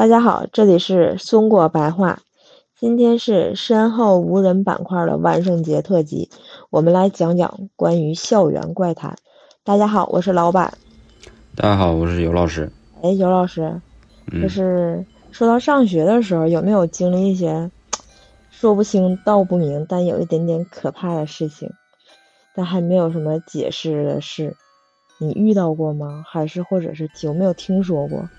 大家好，这里是松果白话。今天是身后无人板块的万圣节特辑，我们来讲讲关于校园怪谈。大家好，我是老板。大家好，我是尤老师。哎，尤老师，就是说到上学的时候，有没有经历一些说不清道不明，但有一点点可怕的事情，但还没有什么解释的事？你遇到过吗？还是或者是有没有听说过？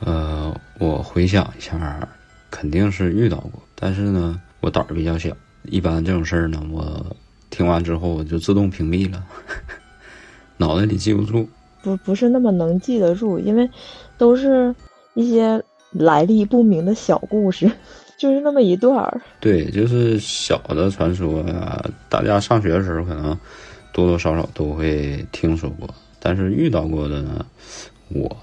呃，我回想一下，肯定是遇到过，但是呢，我胆儿比较小，一般这种事儿呢，我听完之后我就自动屏蔽了，脑袋里记不住，不不是那么能记得住，因为都是一些来历不明的小故事，就是那么一段儿。对，就是小的传说呀，大家上学的时候可能。多多少少都会听说过，但是遇到过的呢，我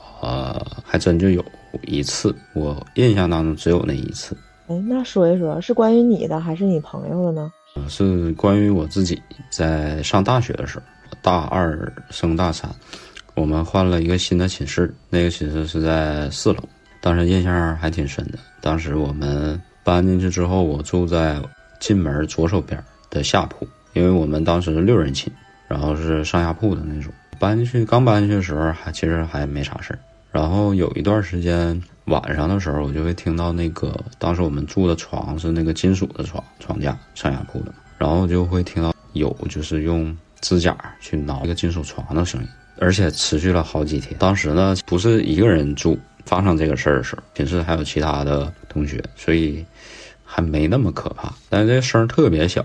还真就有一次，我印象当中只有那一次。哎，那说一说，是关于你的还是你朋友的呢？是关于我自己在上大学的时候，大二升大三，我们换了一个新的寝室，那个寝室是在四楼，当时印象还挺深的。当时我们搬进去之后，我住在进门左手边的下铺。因为我们当时是六人寝，然后是上下铺的那种。搬进去刚搬进去的时候，还其实还没啥事儿。然后有一段时间晚上的时候，我就会听到那个当时我们住的床是那个金属的床床架上下铺的，然后就会听到有就是用指甲去挠那个金属床的声音，而且持续了好几天。当时呢不是一个人住，发生这个事儿的时候，寝室还有其他的同学，所以还没那么可怕。但是这声特别小。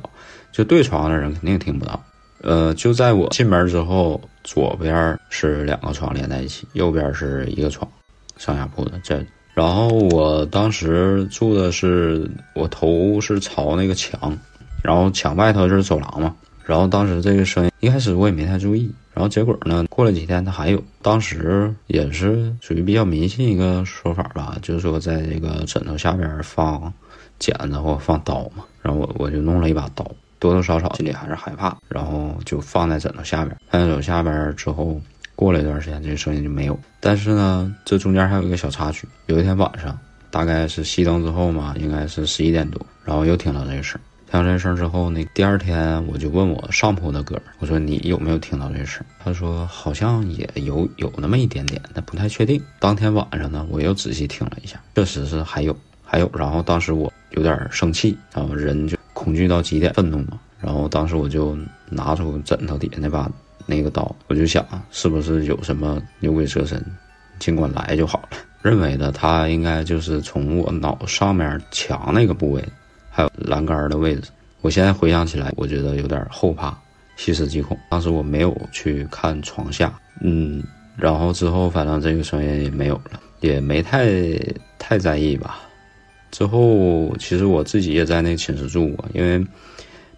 就对床的人肯定听不到，呃，就在我进门之后，左边是两个床连在一起，右边是一个床，上下铺的这。然后我当时住的是，我头是朝那个墙，然后墙外头就是走廊嘛。然后当时这个声音一开始我也没太注意，然后结果呢，过了几天它还有。当时也是属于比较迷信一个说法吧，就是说在这个枕头下边放剪子或放刀嘛。然后我我就弄了一把刀。多多少少心里还是害怕，然后就放在枕头下边。放在枕头下边之后，过了一段时间，这个声音就没有。但是呢，这中间还有一个小插曲。有一天晚上，大概是熄灯之后嘛，应该是十一点多，然后又听到这个声。听到这声之后，那第二天我就问我上铺的哥们，我说你有没有听到这声？他说好像也有有那么一点点，但不太确定。当天晚上呢，我又仔细听了一下，确实是还有还有。然后当时我有点生气，然后人就。恐惧到极点，愤怒嘛。然后当时我就拿出枕头底下那把那个刀，我就想是不是有什么牛鬼蛇神，尽管来就好了。认为的他应该就是从我脑上面墙那个部位，还有栏杆的位置。我现在回想起来，我觉得有点后怕，细思极恐。当时我没有去看床下，嗯，然后之后反正这个声音也没有了，也没太太在意吧。之后，其实我自己也在那寝室住过，因为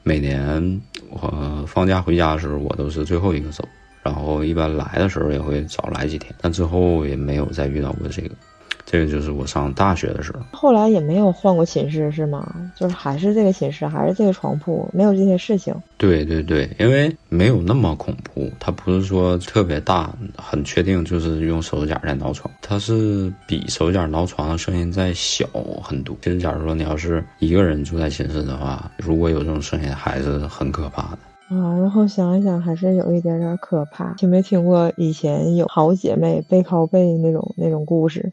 每年我放假回家的时候，我都是最后一个走，然后一般来的时候也会早来几天，但之后也没有再遇到过这个。这个就是我上大学的时候，后来也没有换过寝室是吗？就是还是这个寝室，还是这个床铺，没有这些事情。对对对，因为没有那么恐怖，它不是说特别大，很确定就是用手指甲在挠床，它是比手指甲挠床的声音再小很多。其实，假如说你要是一个人住在寝室的话，如果有这种声音，还是很可怕的啊。然后想一想，还是有一点点可怕。听没听过以前有好姐妹背靠背那种那种故事？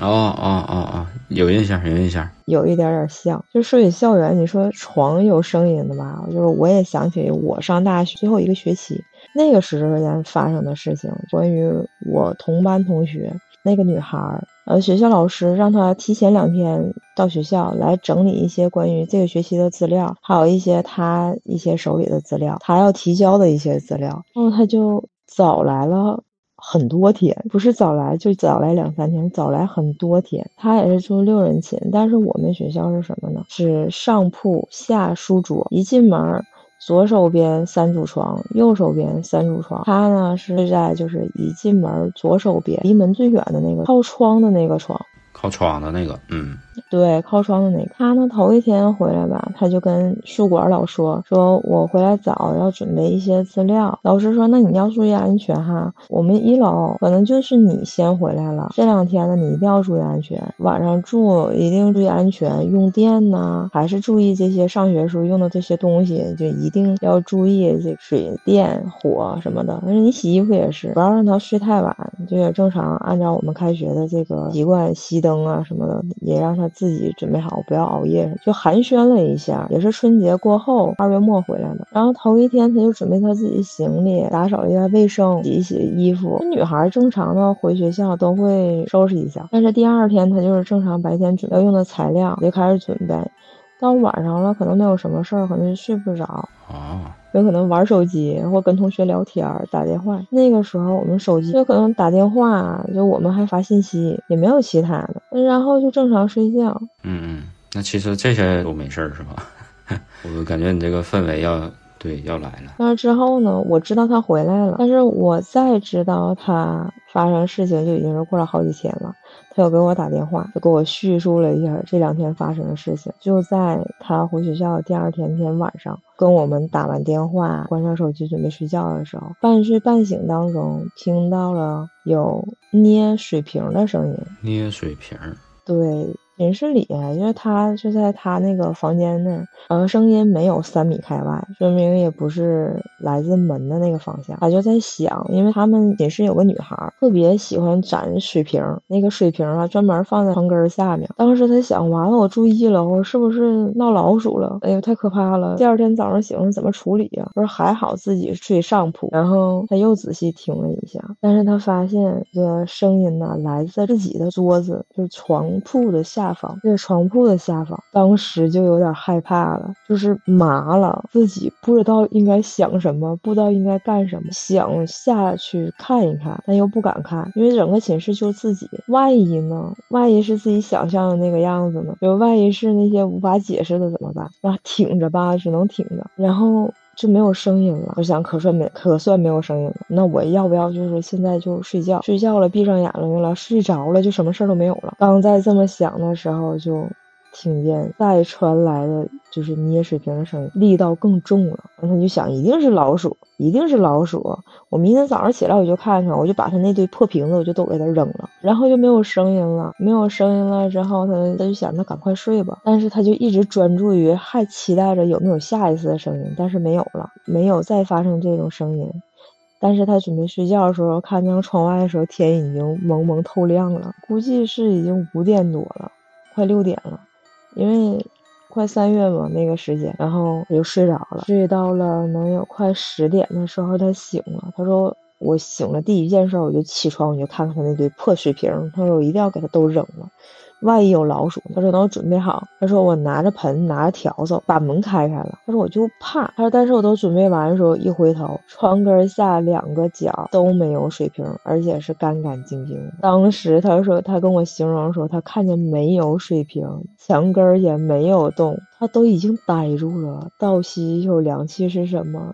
哦哦哦哦，有印象，有印象，有一点点像。就说起校园，你说床有声音的吧？就是我也想起我上大学最后一个学期那个时间发生的事情。关于我同班同学那个女孩儿，呃，学校老师让她提前两天到学校来整理一些关于这个学期的资料，还有一些她一些手里的资料，她要提交的一些资料。然后她就早来了。很多天，不是早来就早来两三天，早来很多天。他也是住六人寝，但是我们学校是什么呢？是上铺下书桌，一进门左手边三组床，右手边三组床。他呢是在就是一进门左手边离门最远的那个靠窗的那个床，靠窗的那个，嗯。对，靠窗的那个。他呢，头一天回来吧，他就跟宿管老说：“说我回来早，要准备一些资料。”老师说：“那你要注意安全哈，我们一楼可能就是你先回来了。这两天呢，你一定要注意安全，晚上住一定注意安全，用电呢还是注意这些上学时候用的这些东西，就一定要注意这水电火什么的。而且你洗衣服也是，不要让他睡太晚，就也正常按照我们开学的这个习惯熄灯啊什么的，也让他他自己准备好，不要熬夜。就寒暄了一下，也是春节过后二月末回来的。然后头一天他就准备他自己行李，打扫一下卫生，洗一洗衣服。女孩正常的回学校都会收拾一下，但是第二天他就是正常白天准备要用的材料就开始准备。到晚上了，可能没有什么事儿，可能就睡不着啊。有可能玩手机或跟同学聊天、打电话。那个时候我们手机有可能打电话，就我们还发信息，也没有其他的，然后就正常睡觉。嗯嗯，那其实这些都没事儿是吧？我感觉你这个氛围要对要来了。但是之后呢，我知道他回来了，但是我再知道他发生事情就已经是过了好几天了。他又给我打电话，就给我叙述了一下这两天发生的事情。就在他回学校第二天那天晚上，跟我们打完电话，关上手机准备睡觉的时候，半睡半醒当中听到了有捏水瓶的声音。捏水瓶？对。寝室里，因为他就在他那个房间那儿，呃，声音没有三米开外，说明也不是来自门的那个方向。他就在想，因为他们寝室有个女孩特别喜欢攒水瓶，那个水瓶啊专门放在床根下面。当时他想，完了，我注意了，我是不是闹老鼠了？哎呦，太可怕了！第二天早上醒了怎么处理呀？说还好自己睡上铺，然后他又仔细听了一下，但是他发现这声音呢来自自己的桌子，就是床铺的下。房，这床铺的下方，当时就有点害怕了，就是麻了，自己不知道应该想什么，不知道应该干什么，想下去看一看，但又不敢看，因为整个寝室就自己，万一呢？万一是自己想象的那个样子呢？就万一是那些无法解释的怎么办？那挺着吧，只能挺着，然后。就没有声音了，我想可算没可算没有声音了。那我要不要就是现在就睡觉？睡觉了，闭上眼睛了，睡着了，就什么事儿都没有了。刚在这么想的时候，就。听见再传来的就是捏水瓶的声音，力道更重了。然后他就想，一定是老鼠，一定是老鼠。我明天早上起来我就看看，我就把他那堆破瓶子我就都给他扔了。然后就没有声音了，没有声音了之后，他他就想，他赶快睡吧。但是他就一直专注于，还期待着有没有下一次的声音，但是没有了，没有再发生这种声音。但是他准备睡觉的时候，看见窗外的时候，天已经蒙蒙透亮了，估计是已经五点多了，快六点了。因为快三月嘛，那个时间，然后我就睡着了，睡到了能有快十点的时候，他醒了。他说我醒了，第一件事我就起床，我就看看他那堆破水瓶。他说我一定要给他都扔了。万一有老鼠，他说等我准备好。他说我拿着盆，拿着笤帚，把门开开了。他说我就怕。他说但是我都准备完的时候，一回头，床根下两个角都没有水瓶，而且是干干净净。当时他说他跟我形容说，他看见没有水瓶，墙根也没有动，他都已经呆住了，倒吸一口凉气是什么？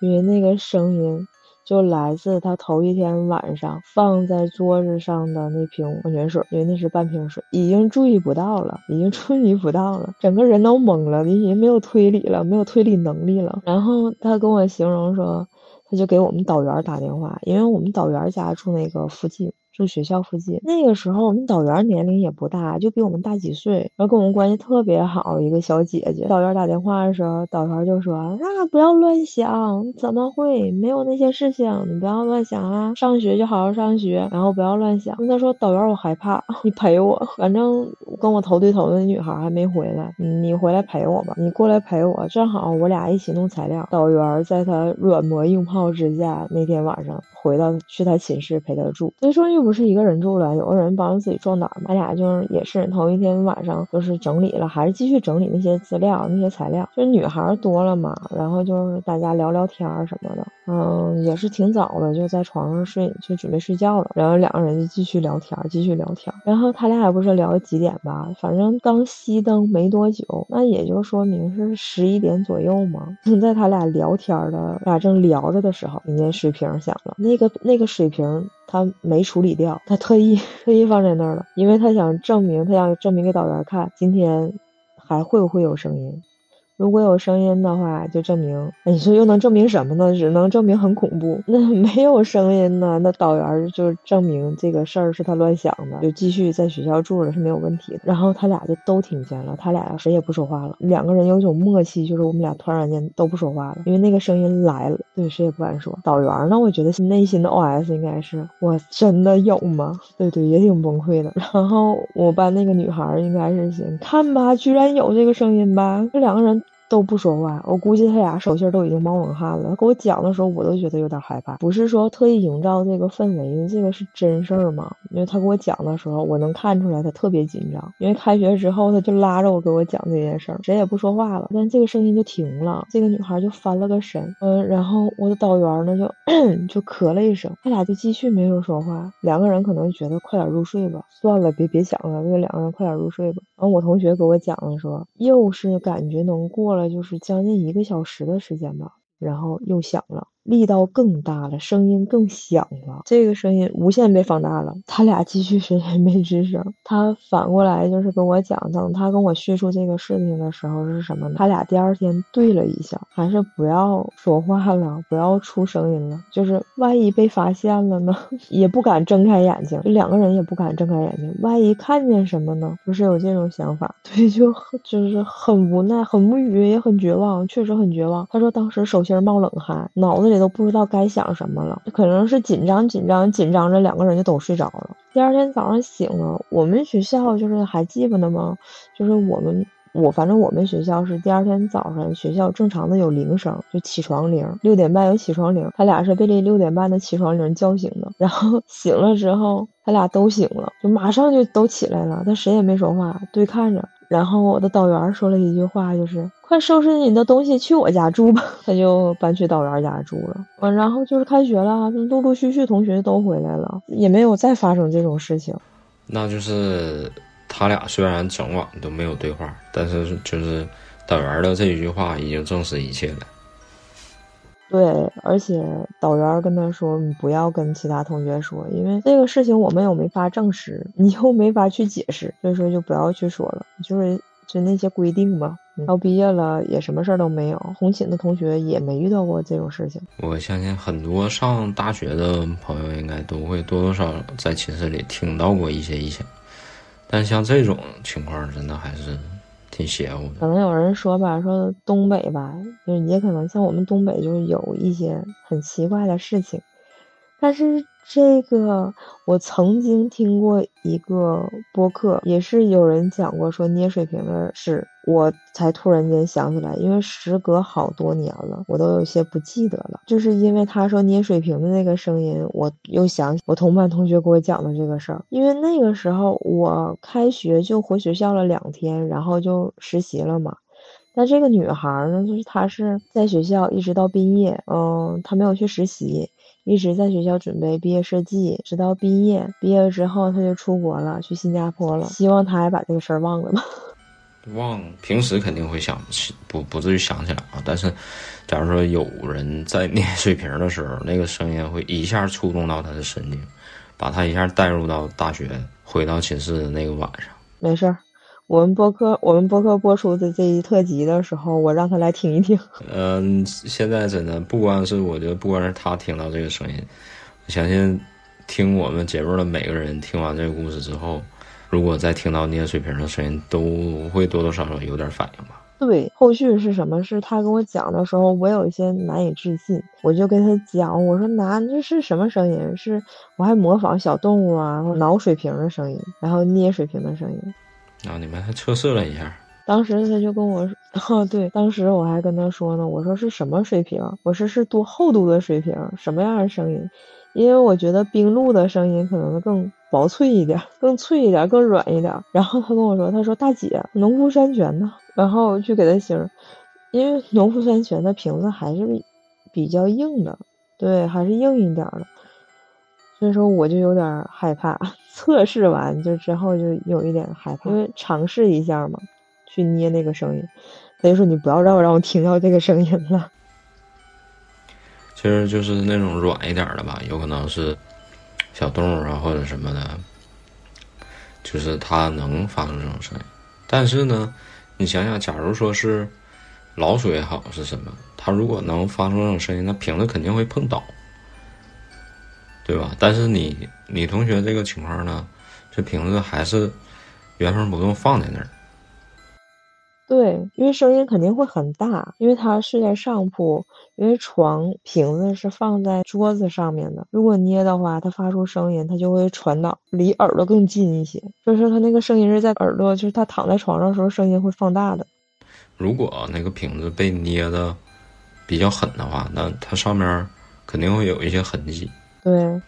因为那个声音。就来自他头一天晚上放在桌子上的那瓶矿泉水，因为那是半瓶水，已经注意不到了，已经 注意不到了，整个人都懵了，已经没有推理了，没有推理能力了。然后他跟我形容说，他就给我们导员打电话，因为我们导员家住那个附近。住学校附近，那个时候我们导员年龄也不大，就比我们大几岁，然后跟我们关系特别好一个小姐姐。导员打电话的时候，导员就说：“啊，不要乱想，怎么会没有那些事情？你不要乱想啊，上学就好好上学，然后不要乱想。”他说：“导员，我害怕，你陪我，反正跟我头对头的女孩还没回来，你回来陪我吧，你过来陪我，正好我俩一起弄材料。”导员在他软磨硬泡之下，那天晚上回到去他寝室陪他住，所以说。不是一个人住了，有个人帮着自己壮胆嘛。俺俩就是也是头一天晚上就是整理了，还是继续整理那些资料、那些材料。就是女孩多了嘛，然后就是大家聊聊天什么的。嗯，也是挺早的，就在床上睡，就准备睡觉了。然后两个人就继续聊天，继续聊天。然后他俩也不知道聊到几点吧，反正刚熄灯没多久，那也就说明是十一点左右嘛。在他俩聊天的，俩正聊着的时候，人家水瓶响了。那个那个水瓶他没处理掉，他特意特意放在那儿了，因为他想证明，他想证明给导员看，今天还会不会有声音。如果有声音的话，就证明，你说又能证明什么呢？只能证明很恐怖。那没有声音呢？那导员就证明这个事儿是他乱想的，就继续在学校住了是没有问题的。然后他俩就都听见了，他俩谁也不说话了。两个人有一种默契，就是我们俩突然间都不说话了，因为那个声音来了，对，谁也不敢说。导员呢，我觉得内心的 OS 应该是：我真的有吗？对对，也挺崩溃的。然后我班那个女孩应该是行看吧，居然有这个声音吧，这两个人。都不说话，我估计他俩手心都已经冒冷汗了。他给我讲的时候，我都觉得有点害怕。不是说特意营造这个氛围，因为这个是真事儿嘛？因为他给我讲的时候，我能看出来他特别紧张。因为开学之后，他就拉着我给我讲这件事儿，谁也不说话了。但这个声音就停了，这个女孩就翻了个身，嗯，然后我的导员呢就 就咳了一声，他俩就继续没有说话。两个人可能觉得快点入睡吧，算了，别别想了，那两个人快点入睡吧。然后我同学给我讲了说，又是感觉能过了。就是将近一个小时的时间吧，然后又响了。力道更大了，声音更响了。这个声音无限被放大了。他俩继续谁也没吱声。他反过来就是跟我讲，等他跟我叙述这个事情的时候是什么呢？他俩第二天对了一下，还是不要说话了，不要出声音了。就是万一被发现了呢，也不敢睁开眼睛。两个人也不敢睁开眼睛，万一看见什么呢？就是有这种想法，对，就就是很无奈，很无语，也很绝望，确实很绝望。他说当时手心冒冷汗，脑子。也都不知道该想什么了，可能是紧张紧张紧张着，两个人就都睡着了。第二天早上醒了，我们学校就是还记得呢吗？就是我们我反正我们学校是第二天早上学校正常的有铃声，就起床铃，六点半有起床铃，他俩是被这六点半的起床铃叫醒的。然后 醒了之后，他俩都醒了，就马上就都起来了，但谁也没说话，对看着。然后我的导员说了一句话，就是快收拾你的东西去我家住吧。他就搬去导员家住了。完，然后就是开学了，陆陆续续同学都回来了，也没有再发生这种事情。那就是他俩虽然整晚都没有对话，但是就是导员的这一句话已经证实一切了。对，而且导员跟他说：“你不要跟其他同学说，因为这个事情我们又没法证实，你又没法去解释，所以说就不要去说了。就是就那些规定吧。到毕业了也什么事儿都没有，同寝的同学也没遇到过这种事情。我相信很多上大学的朋友应该都会多多少少在寝室里听到过一些异响，但像这种情况，真的还是。”挺邪乎，可能有人说吧，说东北吧，就是也可能像我们东北，就是有一些很奇怪的事情，但是。这个我曾经听过一个播客，也是有人讲过说捏水瓶的事，我才突然间想起来，因为时隔好多年了，我都有些不记得了。就是因为他说捏水瓶的那个声音，我又想起我同班同学给我讲的这个事儿。因为那个时候我开学就回学校了两天，然后就实习了嘛。但这个女孩呢，就是她是在学校一直到毕业，嗯，她没有去实习。一直在学校准备毕业设计，直到毕业。毕业之后，他就出国了，去新加坡了。希望他还把这个事儿忘了吧。忘，平时肯定会想起，不不至于想起来啊。但是，假如说有人在捏水瓶的时候，那个声音会一下触动到他的神经，把他一下带入到大学，回到寝室的那个晚上。没事儿。我们播客，我们播客播出的这一特辑的时候，我让他来听一听。嗯，现在真的不光是我觉得，不光是他听到这个声音，我相信听我们节目的每个人听完这个故事之后，如果再听到捏水瓶的声音，都会多多少少有点反应吧。对，后续是什么？是他跟我讲的时候，我有一些难以置信。我就跟他讲，我说：“拿，这是什么声音？是我还模仿小动物啊，挠水瓶的声音，然后捏水瓶的声音。”然后你们还测试了一下，当时他就跟我说：“哦，对，当时我还跟他说呢，我说是什么水平？我说是多厚度的水平，什么样的声音？因为我觉得冰露的声音可能更薄脆一点，更脆一点，更软一点。”然后他跟我说：“他说大姐，农夫山泉呢？”然后我去给他形容，因为农夫山泉的瓶子还是比较硬的，对，还是硬一点的。所以说我就有点害怕，测试完就之后就有一点害怕，因为尝试一下嘛，去捏那个声音，他就说你不要让我让我听到这个声音了。其实就是那种软一点的吧，有可能是小动物啊或者什么的，就是它能发出这种声音。但是呢，你想想，假如说是老鼠也好是什么，它如果能发出这种声音，那瓶子肯定会碰倒。对吧？但是你你同学这个情况呢，这瓶子还是原封不动放在那儿。对，因为声音肯定会很大，因为他睡在上铺，因为床瓶子是放在桌子上面的。如果捏的话，它发出声音，它就会传导离耳朵更近一些。所以说，它那个声音是在耳朵，就是他躺在床上的时候，声音会放大的。如果那个瓶子被捏的比较狠的话，那它上面肯定会有一些痕迹。对，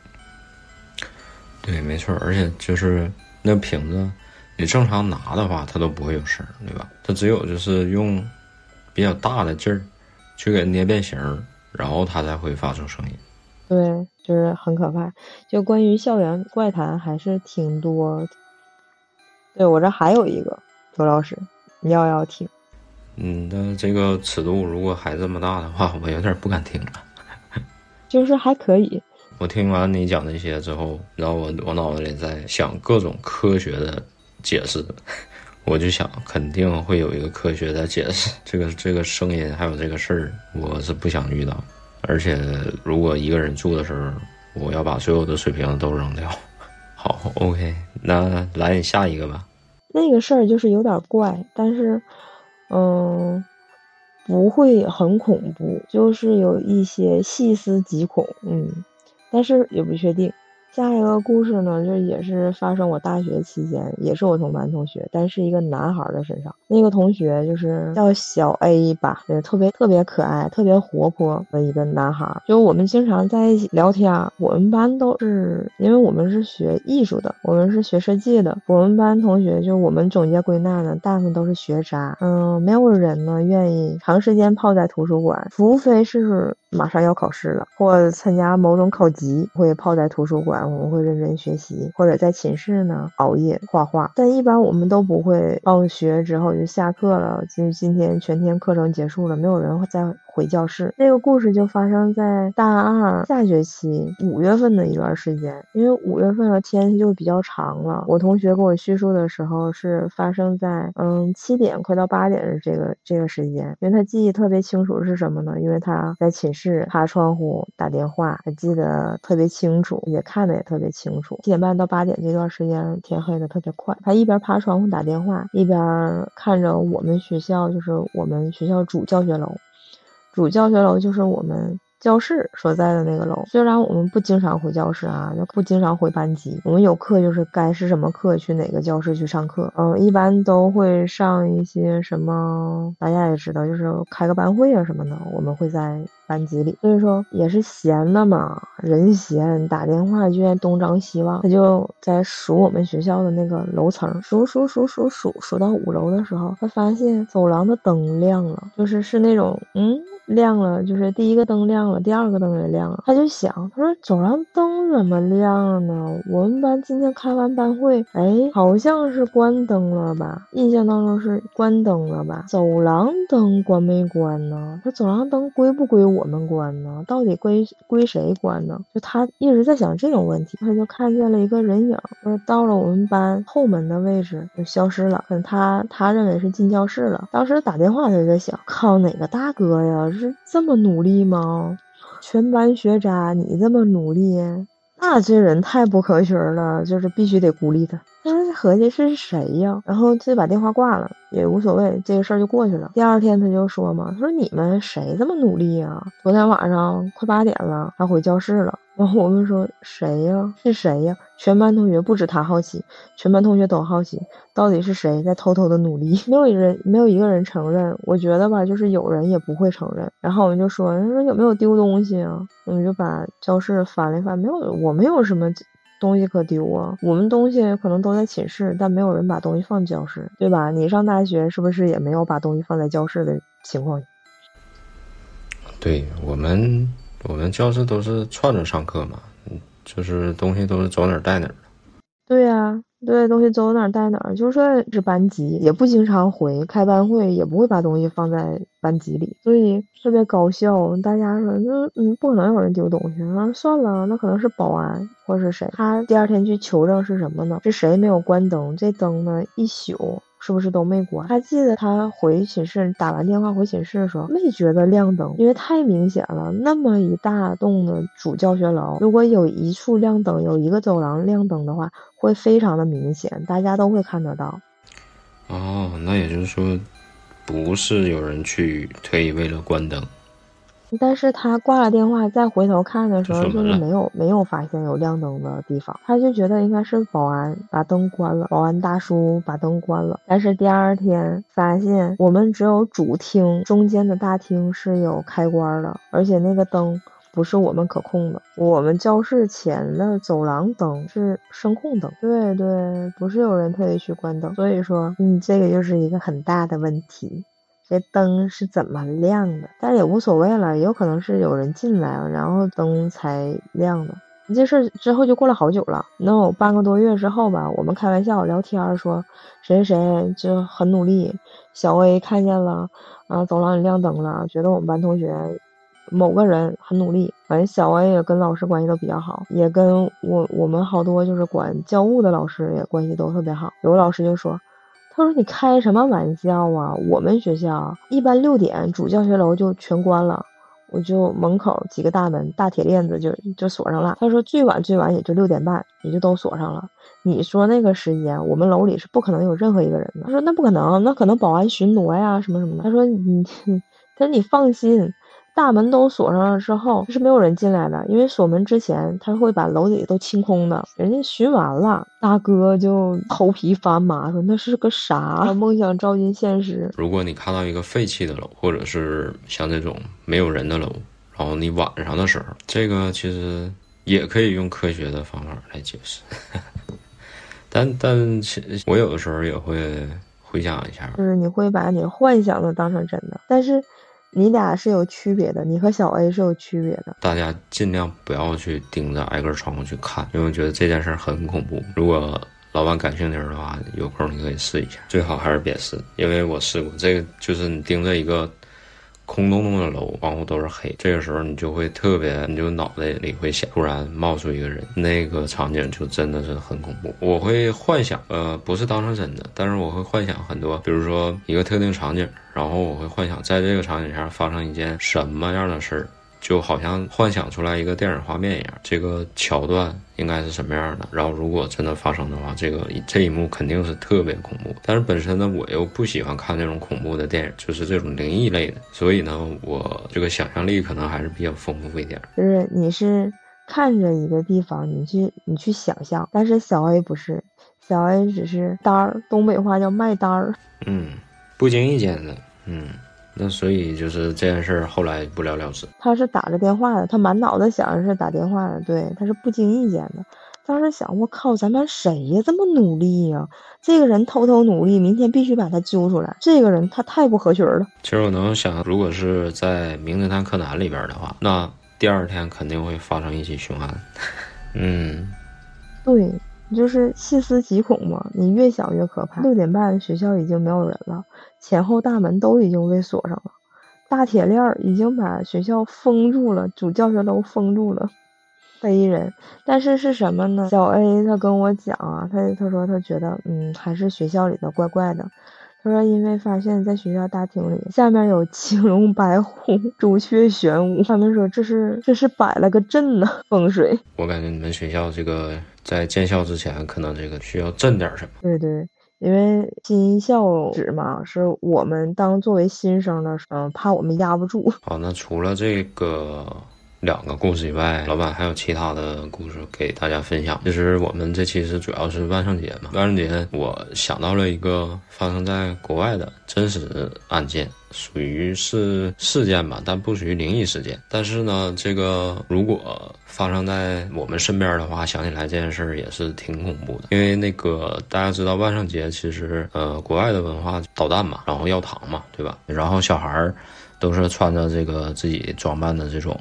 对，没错，而且就是那瓶子，你正常拿的话，它都不会有声，对吧？它只有就是用比较大的劲儿去给捏变形，然后它才会发出声音。对，就是很可怕。就关于校园怪谈还是挺多。对我这还有一个周老师，你要不要听？嗯，那这个尺度如果还这么大的话，我有点不敢听了。就是还可以。我听完你讲那些之后，然后我我脑子里在想各种科学的解释，我就想肯定会有一个科学的解释。这个这个声音还有这个事儿，我是不想遇到。而且如果一个人住的时候，我要把所有的水瓶都扔掉。好，OK，那来下一个吧。那个事儿就是有点怪，但是，嗯，不会很恐怖，就是有一些细思极恐，嗯。但是也不确定。下一个故事呢，就也是发生我大学期间，也是我同班同学，但是一个男孩的身上。那个同学就是叫小 A 吧，对，特别特别可爱、特别活泼的一个男孩。就我们经常在一起聊天。我们班都是，因为我们是学艺术的，我们是学设计的。我们班同学就我们总结归纳呢，大部分都是学渣。嗯，没有人呢愿意长时间泡在图书馆，除非是马上要考试了，或参加某种考级，会泡在图书馆。我们会认真学习，或者在寝室呢熬夜画画，但一般我们都不会放学之后就下课了，就今天全天课程结束了，没有人会再回教室。那个故事就发生在大二下学期五月份的一段时间，因为五月份的天气就比较长了。我同学给我叙述的时候是发生在嗯七点快到八点的这个这个时间，因为他记忆特别清楚是什么呢？因为他在寝室趴窗户打电话，他记得特别清楚，也看的。也特别清楚，七点半到八点这段时间天黑的特别快。他一边爬窗户打电话，一边看着我们学校，就是我们学校主教学楼，主教学楼就是我们。教室所在的那个楼，虽然我们不经常回教室啊，就不经常回班级。我们有课就是该是什么课去哪个教室去上课。嗯，一般都会上一些什么，大家也知道，就是开个班会啊什么的。我们会在班级里，所以说也是闲的嘛，人闲打电话就愿东张西望。他就在数我们学校的那个楼层，数数数数数数到五楼的时候，他发现走廊的灯亮了，就是是那种嗯。亮了，就是第一个灯亮了，第二个灯也亮了。他就想，他说走廊灯怎么亮呢？我们班今天开完班会，哎，好像是关灯了吧？印象当中是关灯了吧？走廊灯关没关呢？他走廊灯归不归我们关呢？到底归归谁关呢？就他一直在想这种问题，他就看见了一个人影，就是到了我们班后门的位置就消失了。可能他他认为是进教室了。当时打电话他就在想，靠哪个大哥呀？是这么努力吗？全班学渣，你这么努力，那这人太不可学了，就是必须得孤立他。当时合计是谁呀？然后就把电话挂了，也无所谓，这个事儿就过去了。第二天他就说嘛，他说你们谁这么努力呀？昨天晚上快八点了，还回教室了。然后我们说谁呀？是谁呀？全班同学不止他好奇，全班同学都好奇，到底是谁在偷偷的努力？没有人，没有一个人承认。我觉得吧，就是有人也不会承认。然后我们就说，他说有没有丢东西啊？我们就把教室翻了一翻，没有，我没有什么。东西可丢啊！我们东西可能都在寝室，但没有人把东西放教室，对吧？你上大学是不是也没有把东西放在教室的情况？对我们我们教室都是串着上课嘛，就是东西都是走哪儿带哪儿。对呀，对，东西走哪儿带哪儿，就算是班级也不经常回，开班会也不会把东西放在班级里，所以特别搞笑。大家说，那嗯，不可能有人丢东西啊，算了，那可能是保安或者是谁。他第二天去求证是什么呢？是谁没有关灯？这灯呢，一宿。是不是都没关？他记得他回寝室打完电话回寝室的时候，没觉得亮灯，因为太明显了。那么一大栋的主教学楼，如果有一处亮灯，有一个走廊亮灯的话，会非常的明显，大家都会看得到。哦，那也就是说，不是有人去特意为了关灯。但是他挂了电话，再回头看的时候，就是没有没有发现有亮灯的地方，他就觉得应该是保安把灯关了，保安大叔把灯关了。但是第二天发现，我们只有主厅中间的大厅是有开关的，而且那个灯不是我们可控的，我们教室前的走廊灯是声控灯。对对，不是有人特意去关灯，所以说，嗯，这个就是一个很大的问题。这灯是怎么亮的？但也无所谓了，也有可能是有人进来了，然后灯才亮的。这事儿之后就过了好久了，能有半个多月之后吧。我们开玩笑聊天说，谁谁谁就很努力。小 A 看见了，啊，走廊里亮灯了，觉得我们班同学某个人很努力。反正小 A 也跟老师关系都比较好，也跟我我们好多就是管教务的老师也关系都特别好。有个老师就说。他说：“你开什么玩笑啊？我们学校一般六点主教学楼就全关了，我就门口几个大门大铁链子就就锁上了。他说最晚最晚也就六点半，也就都锁上了。你说那个时间，我们楼里是不可能有任何一个人的。他说那不可能，那可能保安巡逻呀什么什么的。他说你，他说 你放心。”大门都锁上了之后，是没有人进来的，因为锁门之前他会把楼底都清空的。人家巡完了，大哥就头皮发麻，说那是个啥？梦想照进现实。如果你看到一个废弃的楼，或者是像这种没有人的楼，然后你晚上的时候，这个其实也可以用科学的方法来解释。但但其我有的时候也会回想一下，就是你会把你幻想的当成真的，但是。你俩是有区别的，你和小 A 是有区别的。大家尽量不要去盯着挨个窗户去看，因为我觉得这件事很恐怖。如果老板感兴趣的话，有空你可以试一下，最好还是别试，因为我试过，这个就是你盯着一个。空洞洞的楼，窗户都是黑，这个时候你就会特别，你就脑袋里会想，突然冒出一个人，那个场景就真的是很恐怖。我会幻想，呃，不是当成真的，但是我会幻想很多，比如说一个特定场景，然后我会幻想在这个场景下发生一件什么样的事儿。就好像幻想出来一个电影画面一样，这个桥段应该是什么样的？然后如果真的发生的话，这个这一幕肯定是特别恐怖。但是本身呢，我又不喜欢看那种恐怖的电影，就是这种灵异类的，所以呢，我这个想象力可能还是比较丰富一点。就是你是看着一个地方，你去你去想象，但是小 A 不是，小 A 只是单儿，东北话叫卖单儿。嗯，不经意间的，嗯。那所以就是这件事儿后来不了了之。他是打着电话的，他满脑子想的是打电话的，对，他是不经意间的。当时想，我靠，咱班谁呀这么努力呀？这个人偷偷努力，明天必须把他揪出来。这个人他太不合群了。其实我能想，如果是在《名侦探柯南》里边的话，那第二天肯定会发生一起凶案。嗯，对。就是细思极恐嘛，你越想越可怕。六点半，学校已经没有人了，前后大门都已经被锁上了，大铁链已经把学校封住了，主教学楼封住了，黑人。但是是什么呢？小 A 他跟我讲啊，他他说他觉得，嗯，还是学校里的怪怪的。他说：“因为发现，在学校大厅里，下面有青龙白虎、朱雀玄武。他们说这是这是摆了个阵呢，风水。我感觉你们学校这个在建校之前，可能这个需要镇点什么。对对，因为新校址嘛，是我们当作为新生的，时候，怕我们压不住。好，那除了这个。”两个故事以外，老板还有其他的故事给大家分享。其实我们这期是主要是万圣节嘛，万圣节我想到了一个发生在国外的真实案件，属于是事件吧，但不属于灵异事件。但是呢，这个如果发生在我们身边的话，想起来这件事儿也是挺恐怖的。因为那个大家知道万圣节其实呃国外的文化捣蛋嘛，然后要糖嘛，对吧？然后小孩儿都是穿着这个自己装扮的这种。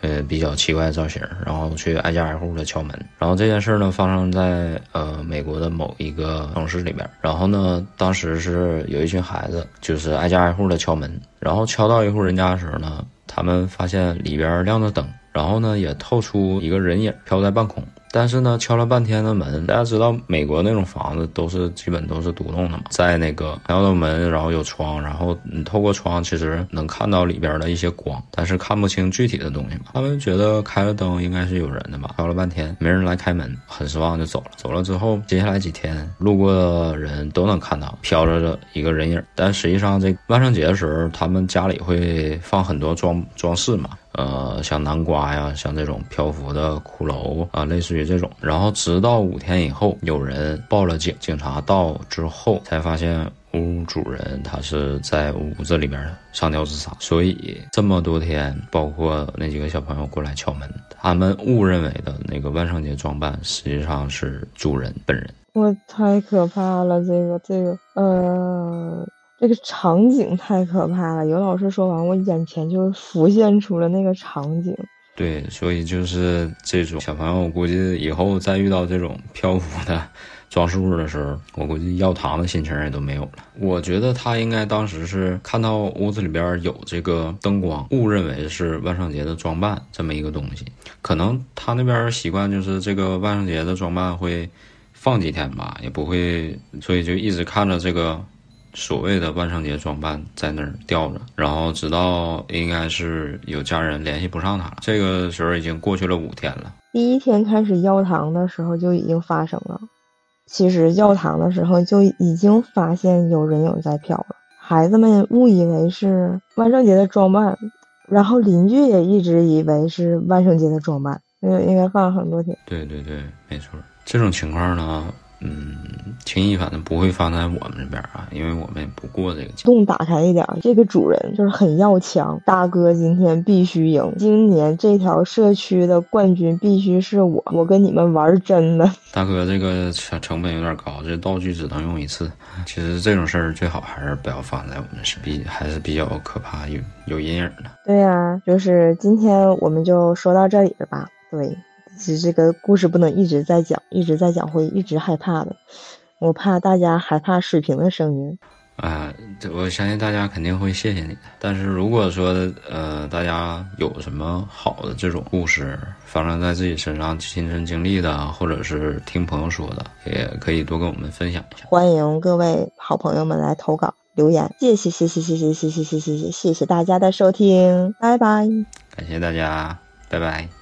呃比较奇怪的造型，然后去挨家挨户的敲门。然后这件事呢发生在呃美国的某一个城市里边。然后呢，当时是有一群孩子，就是挨家挨户的敲门。然后敲到一户人家的时候呢，他们发现里边亮着灯，然后呢也透出一个人影飘在半空。但是呢，敲了半天的门，大家知道美国那种房子都是基本都是独栋的嘛，在那个敲到门，然后有窗，然后你透过窗其实能看到里边的一些光，但是看不清具体的东西嘛。他们觉得开了灯应该是有人的吧，敲了半天没人来开门，很失望就走了。走了之后，接下来几天路过的人都能看到飘着的一个人影，但实际上这万圣节的时候，他们家里会放很多装装饰嘛。呃，像南瓜呀，像这种漂浮的骷髅啊，类似于这种。然后直到五天以后，有人报了警，警察到之后才发现屋主人他是在屋子里边上吊自杀。所以这么多天，包括那几个小朋友过来敲门，他们误认为的那个万圣节装扮，实际上是主人本人。我太可怕了，这个这个，呃。这个场景太可怕了，尤老师说完，我眼前就浮现出了那个场景。对，所以就是这种小朋友，我估计以后再遇到这种漂浮的 装饰物的时候，我估计要糖的心情也都没有了。我觉得他应该当时是看到屋子里边有这个灯光，误认为是万圣节的装扮这么一个东西。可能他那边习惯就是这个万圣节的装扮会放几天吧，也不会，所以就一直看着这个。所谓的万圣节装扮在那儿吊着，然后直到应该是有家人联系不上他了。这个时候已经过去了五天了。第一天开始要糖的时候就已经发生了，其实要糖的时候就已经发现有人影在飘了。孩子们误以为是万圣节的装扮，然后邻居也一直以为是万圣节的装扮，因为应该放了很多天。对对对，没错。这种情况呢？嗯，轻易反正不会放在我们这边啊，因为我们也不过这个。洞打开一点，这个主人就是很要强，大哥今天必须赢，今年这条社区的冠军必须是我，我跟你们玩真的。大哥，这个成成本有点高，这道具只能用一次。其实这种事儿最好还是不要放在我们是比还是比较可怕，有有阴影的。对呀，就是今天我们就说到这里了吧？对。其实这个故事不能一直在讲，一直在讲会一直害怕的。我怕大家害怕水瓶的声音。啊，我相信大家肯定会谢谢你的。但是如果说呃大家有什么好的这种故事发生在自己身上亲身经历的，或者是听朋友说的，也可以多跟我们分享一下。欢迎各位好朋友们来投稿留言，谢谢谢谢谢谢谢谢谢谢谢谢谢大家的收听，拜拜。感谢大家，拜拜。